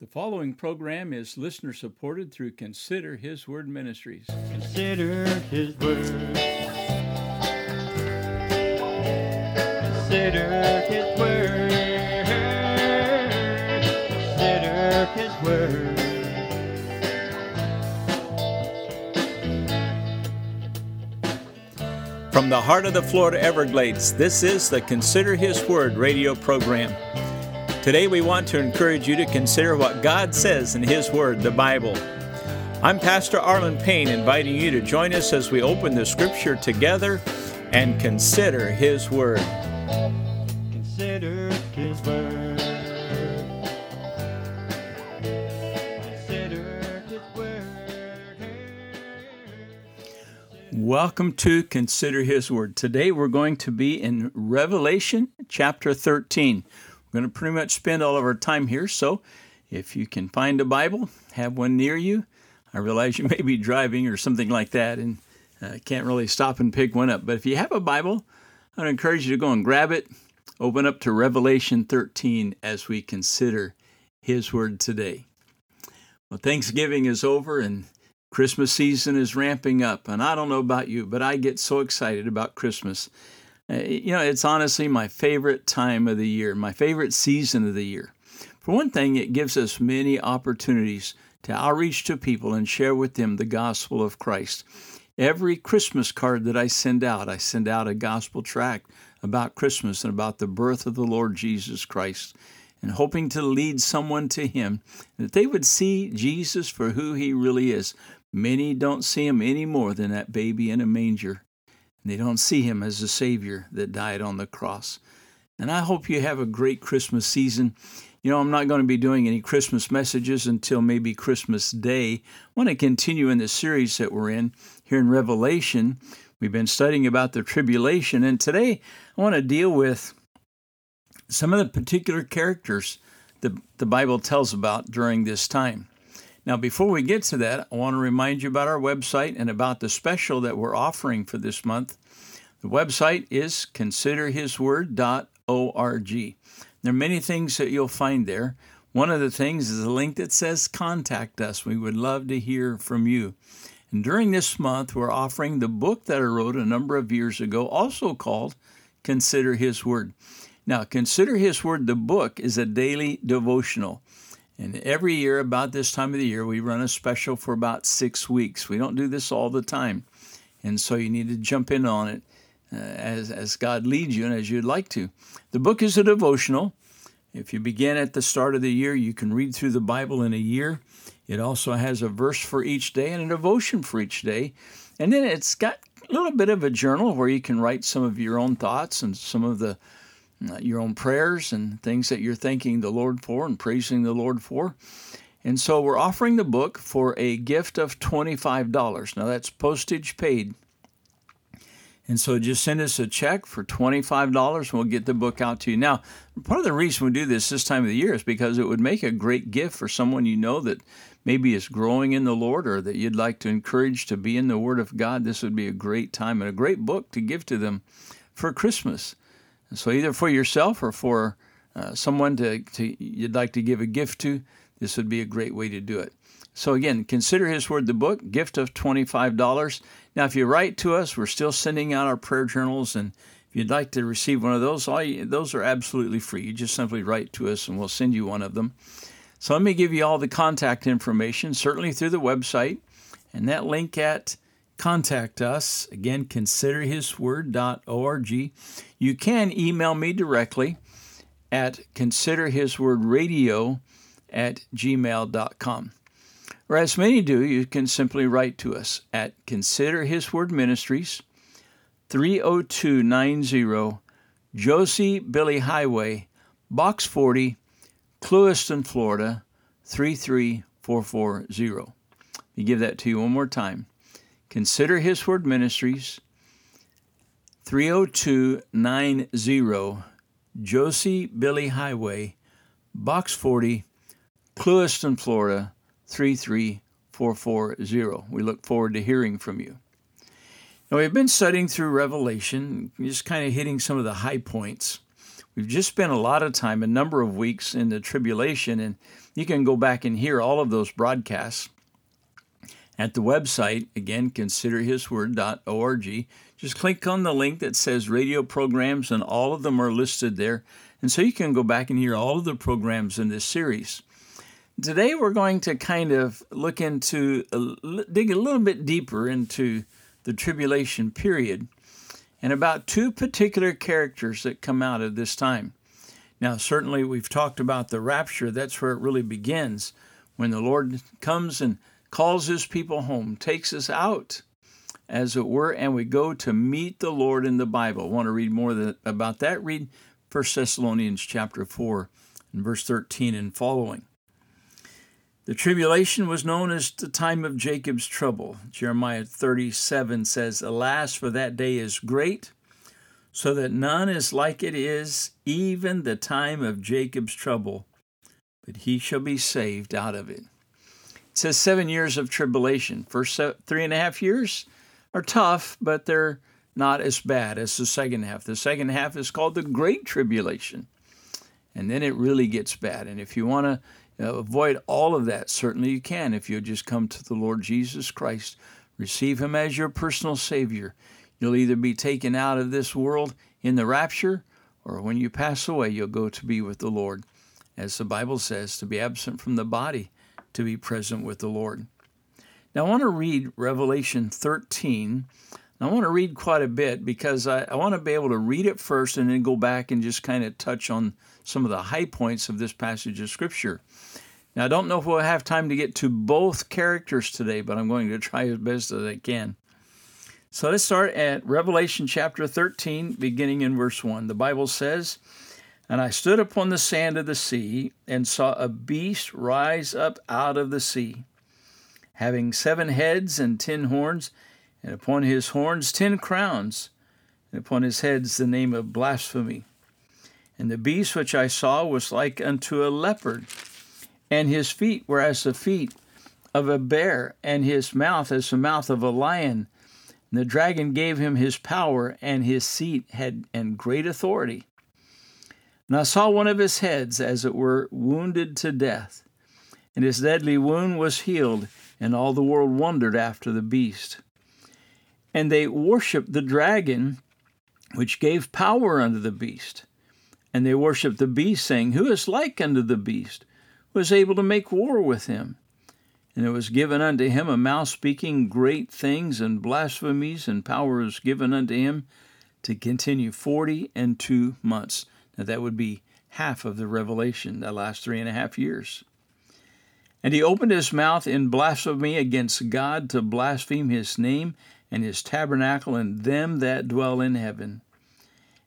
The following program is listener supported through Consider His Word Ministries. Consider His Word. Consider His Word. Consider His Word. From the heart of the Florida Everglades, this is the Consider His Word radio program. Today, we want to encourage you to consider what God says in His Word, the Bible. I'm Pastor Arlen Payne, inviting you to join us as we open the Scripture together and consider His Word. Consider His Word. Consider His Word. Welcome to Consider His Word. Today, we're going to be in Revelation chapter 13. We're going to pretty much spend all of our time here, so if you can find a Bible, have one near you. I realize you may be driving or something like that and uh, can't really stop and pick one up. But if you have a Bible, I'd encourage you to go and grab it, open up to Revelation 13 as we consider His Word today. Well, Thanksgiving is over and Christmas season is ramping up. And I don't know about you, but I get so excited about Christmas. Uh, you know, it's honestly my favorite time of the year, my favorite season of the year. For one thing, it gives us many opportunities to outreach to people and share with them the gospel of Christ. Every Christmas card that I send out, I send out a gospel tract about Christmas and about the birth of the Lord Jesus Christ, and hoping to lead someone to Him, that they would see Jesus for who He really is. Many don't see Him any more than that baby in a manger. They don't see him as the Savior that died on the cross. And I hope you have a great Christmas season. You know, I'm not going to be doing any Christmas messages until maybe Christmas Day. I want to continue in the series that we're in here in Revelation. We've been studying about the tribulation, and today I want to deal with some of the particular characters that the Bible tells about during this time. Now, before we get to that, I want to remind you about our website and about the special that we're offering for this month. The website is considerhisword.org. There are many things that you'll find there. One of the things is a link that says Contact Us. We would love to hear from you. And during this month, we're offering the book that I wrote a number of years ago, also called Consider His Word. Now, Consider His Word, the book, is a daily devotional. And every year, about this time of the year, we run a special for about six weeks. We don't do this all the time. And so you need to jump in on it uh, as, as God leads you and as you'd like to. The book is a devotional. If you begin at the start of the year, you can read through the Bible in a year. It also has a verse for each day and a devotion for each day. And then it's got a little bit of a journal where you can write some of your own thoughts and some of the Uh, your own prayers and things that you're thanking the Lord for and praising the Lord for. And so we're offering the book for a gift of $25. Now that's postage paid. And so just send us a check for $25 and we'll get the book out to you. Now, part of the reason we do this this time of the year is because it would make a great gift for someone you know that maybe is growing in the Lord or that you'd like to encourage to be in the Word of God. This would be a great time and a great book to give to them for Christmas. So either for yourself or for uh, someone to, to you'd like to give a gift to, this would be a great way to do it. So again, consider His Word the book, gift of $25. Now, if you write to us, we're still sending out our prayer journals, and if you'd like to receive one of those, all you, those are absolutely free. You just simply write to us, and we'll send you one of them. So let me give you all the contact information, certainly through the website, and that link at contact us. Again, considerhisword.org. You can email me directly at considerhiswordradio at gmail.com. Or as many do, you can simply write to us at Consider His Word Ministries, 30290 Josie Billie Highway, Box 40, Clewiston, Florida, 33440. Let me give that to you one more time. Consider His Word Ministries, 30290 Josie Billie Highway, Box 40, Clewiston, Florida, 33440. We look forward to hearing from you. Now, we've been studying through Revelation, just kind of hitting some of the high points. We've just spent a lot of time, a number of weeks in the tribulation, and you can go back and hear all of those broadcasts at the website, again, considerhisword.org. Just click on the link that says radio programs, and all of them are listed there. And so you can go back and hear all of the programs in this series. Today, we're going to kind of look into, dig a little bit deeper into the tribulation period and about two particular characters that come out of this time. Now, certainly, we've talked about the rapture, that's where it really begins when the Lord comes and calls his people home, takes us out, as it were, and we go to meet the Lord in the Bible. Want to read more about that? Read 1 Thessalonians chapter 4 and verse 13 and following. The tribulation was known as the time of Jacob's trouble. Jeremiah 37 says, Alas, for that day is great, so that none is like it is, even the time of Jacob's trouble, but he shall be saved out of it. It says seven years of tribulation. First three and a half years are tough, but they're not as bad as the second half. The second half is called the Great Tribulation. And then it really gets bad. And if you want to you know, avoid all of that, certainly you can if you just come to the Lord Jesus Christ, receive Him as your personal Savior. You'll either be taken out of this world in the rapture, or when you pass away, you'll go to be with the Lord. As the Bible says, to be absent from the body to be present with the Lord. Now, I want to read Revelation 13. I want to read quite a bit because I, I, want to be able to read it first and then go back and just kind of touch on some of the high points of this passage of Scripture. Now, I don't know if we'll have time to get to both characters today, but I'm going to try as best as I can. So let's start at Revelation chapter 13, beginning in verse 1. The Bible says, and I stood upon the sand of the sea, and saw a beast rise up out of the sea, having seven heads and ten horns, and upon his horns ten crowns, and upon his heads the name of blasphemy. And the beast which I saw was like unto a leopard, and his feet were as the feet of a bear, and his mouth as the mouth of a lion. And the dragon gave him his power, and his seat had and great authority. And I saw one of his heads, as it were, wounded to death. And his deadly wound was healed, and all the world wondered after the beast. And they worshipped the dragon, which gave power unto the beast. And they worshipped the beast, saying, Who is like unto the beast? Who is able to make war with him? And it was given unto him a mouth speaking great things and blasphemies, and power was given unto him to continue forty and two months. Now, that would be half of the revelation, the last three and a half years. And he opened his mouth in blasphemy against God to blaspheme his name and his tabernacle and them that dwell in heaven.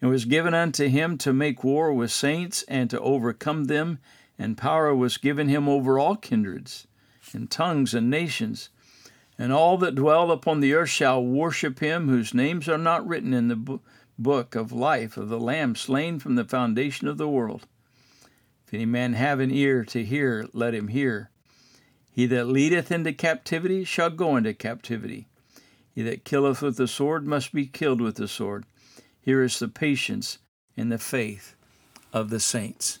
It was given unto him to make war with saints and to overcome them, and power was given him over all kindreds, and tongues, and nations. And all that dwell upon the earth shall worship him whose names are not written in the book of life of the Lamb slain from the foundation of the world. If any man have an ear to hear, let him hear. He that leadeth into captivity shall go into captivity. He that killeth with the sword must be killed with the sword. Here is the patience and the faith of the saints.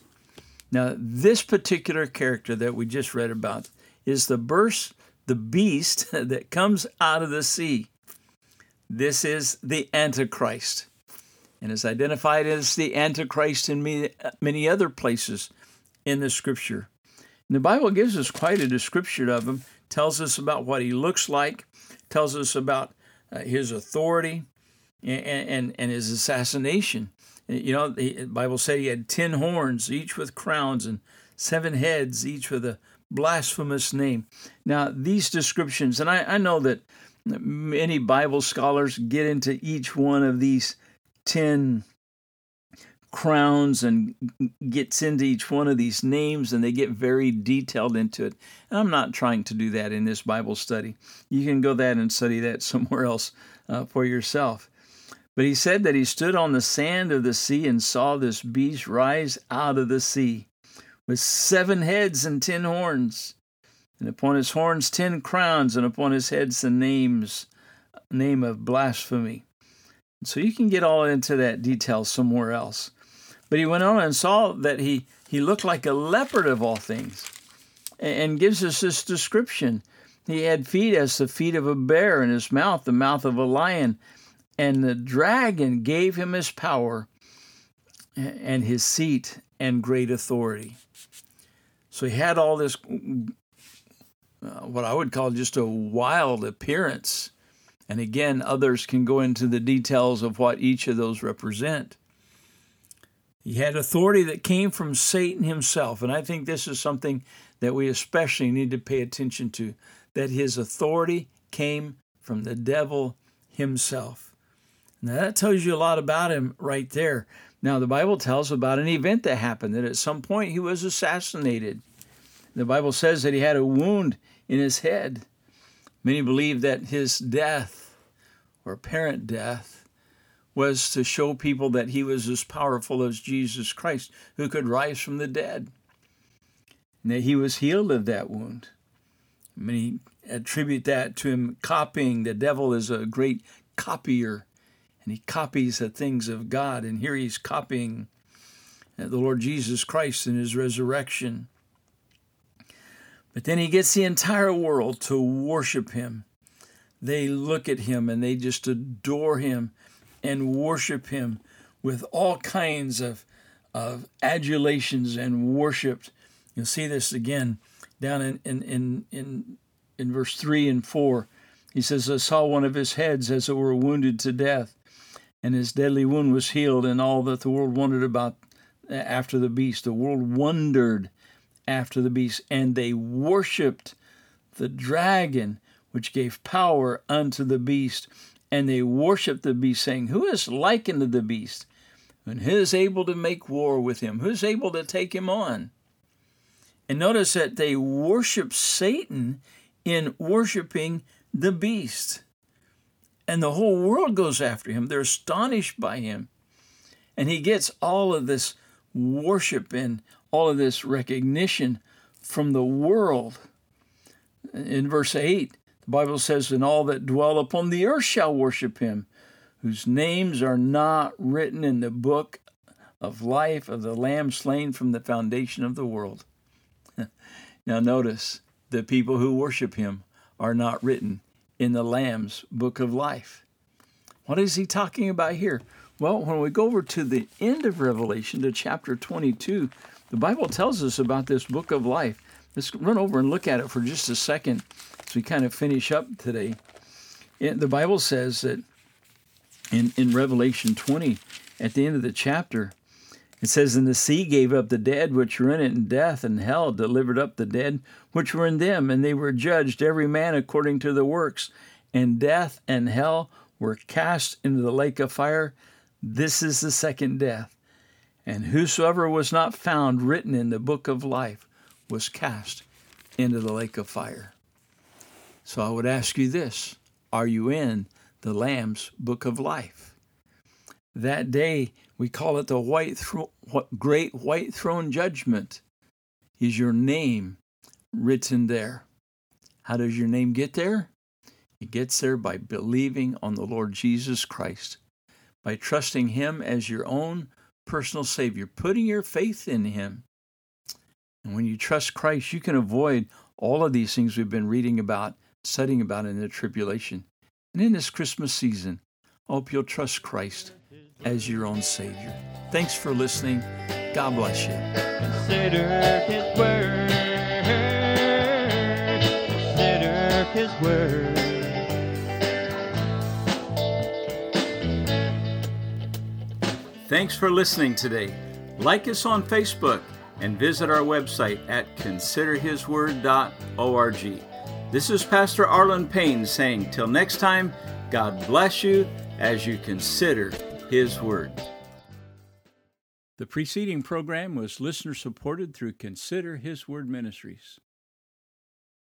Now, this particular character that we just read about is the burst, the beast that comes out of the sea. This is the Antichrist and is identified as the Antichrist in many, other places in the Scripture. And the Bible gives us quite a description of him, tells us about what he looks like, tells us about uh, his authority and, and, and his assassination. You know, the Bible said he had ten horns, each with crowns, and seven heads, each with a blasphemous name. Now, these descriptions, and I, I know that many Bible scholars get into each one of these 10 crowns and gets into each one of these names and they get very detailed into it. And I'm not trying to do that in this Bible study. You can go that and study that somewhere else uh, for yourself. But he said that he stood on the sand of the sea and saw this beast rise out of the sea with seven heads and ten horns, and upon his horns ten crowns, and upon his heads the names name of blasphemy. So you can get all into that detail somewhere else. But he went on and saw that he, he looked like a leopard of all things and gives us this description. He had feet as the feet of a bear, and his mouth the mouth of a lion. And the dragon gave him his power and his seat and great authority. So he had all this, uh, what I would call just a wild appearance. And again, others can go into the details of what each of those represent. He had authority that came from Satan himself. And I think this is something that we especially need to pay attention to that his authority came from the devil himself. Now, that tells you a lot about him right there. Now, the Bible tells about an event that happened that at some point he was assassinated. The Bible says that he had a wound in his head. Many believe that his death or apparent death was to show people that he was as powerful as Jesus Christ, who could rise from the dead. And that he was healed of that wound. Many attribute that to him copying. The devil is a great copier, and he copies the things of God. And here he's copying the Lord Jesus Christ in his resurrection. But then he gets the entire world to worship him. They look at him and they just adore him and worship him with all kinds of, of adulations and worship. You'll see this again down in, in, in, in, in verse 3 and 4. He says, I saw one of his heads as it were wounded to death, and his deadly wound was healed, and all that the world wondered about after the beast. The world wondered after the beast, and they worshipped the dragon, which gave power unto the beast. And they worshipped the beast, saying, Who is like unto the beast? And who is able to make war with him? Who's able to take him on? And notice that they worship Satan in worshiping the beast. And the whole world goes after him. They're astonished by him. And he gets all of this worship and all of this recognition from the world. In verse 8, the Bible says, And all that dwell upon the earth shall worship him, whose names are not written in the book of life of the Lamb slain from the foundation of the world. now, notice the people who worship him are not written in the Lamb's book of life. What is he talking about here? Well, when we go over to the end of Revelation, to chapter 22, the Bible tells us about this book of life. Let's run over and look at it for just a second as we kind of finish up today. the Bible says that in, in Revelation 20, at the end of the chapter, it says, And the sea gave up the dead which were in it, and death and hell delivered up the dead which were in them, and they were judged every man according to the works. And death and hell were cast into the lake of fire. This is the second death. And whosoever was not found written in the book of life was cast into the lake of fire. So I would ask you this Are you in the Lamb's book of life? That day, we call it the white thro- great white throne judgment. Is your name written there? How does your name get there? It gets there by believing on the Lord Jesus Christ, by trusting Him as your own personal Savior, putting your faith in Him. And when you trust Christ, you can avoid all of these things we've been reading about, studying about in the tribulation. And in this Christmas season, I hope you'll trust Christ as your own Savior. Thanks for listening. God bless you. Consider His word. Consider His word. Thanks for listening today. Like us on Facebook and visit our website at considerhisword.org. This is Pastor Arlen Payne saying, Till next time, God bless you as you consider His Word. The preceding program was listener supported through Consider His Word Ministries.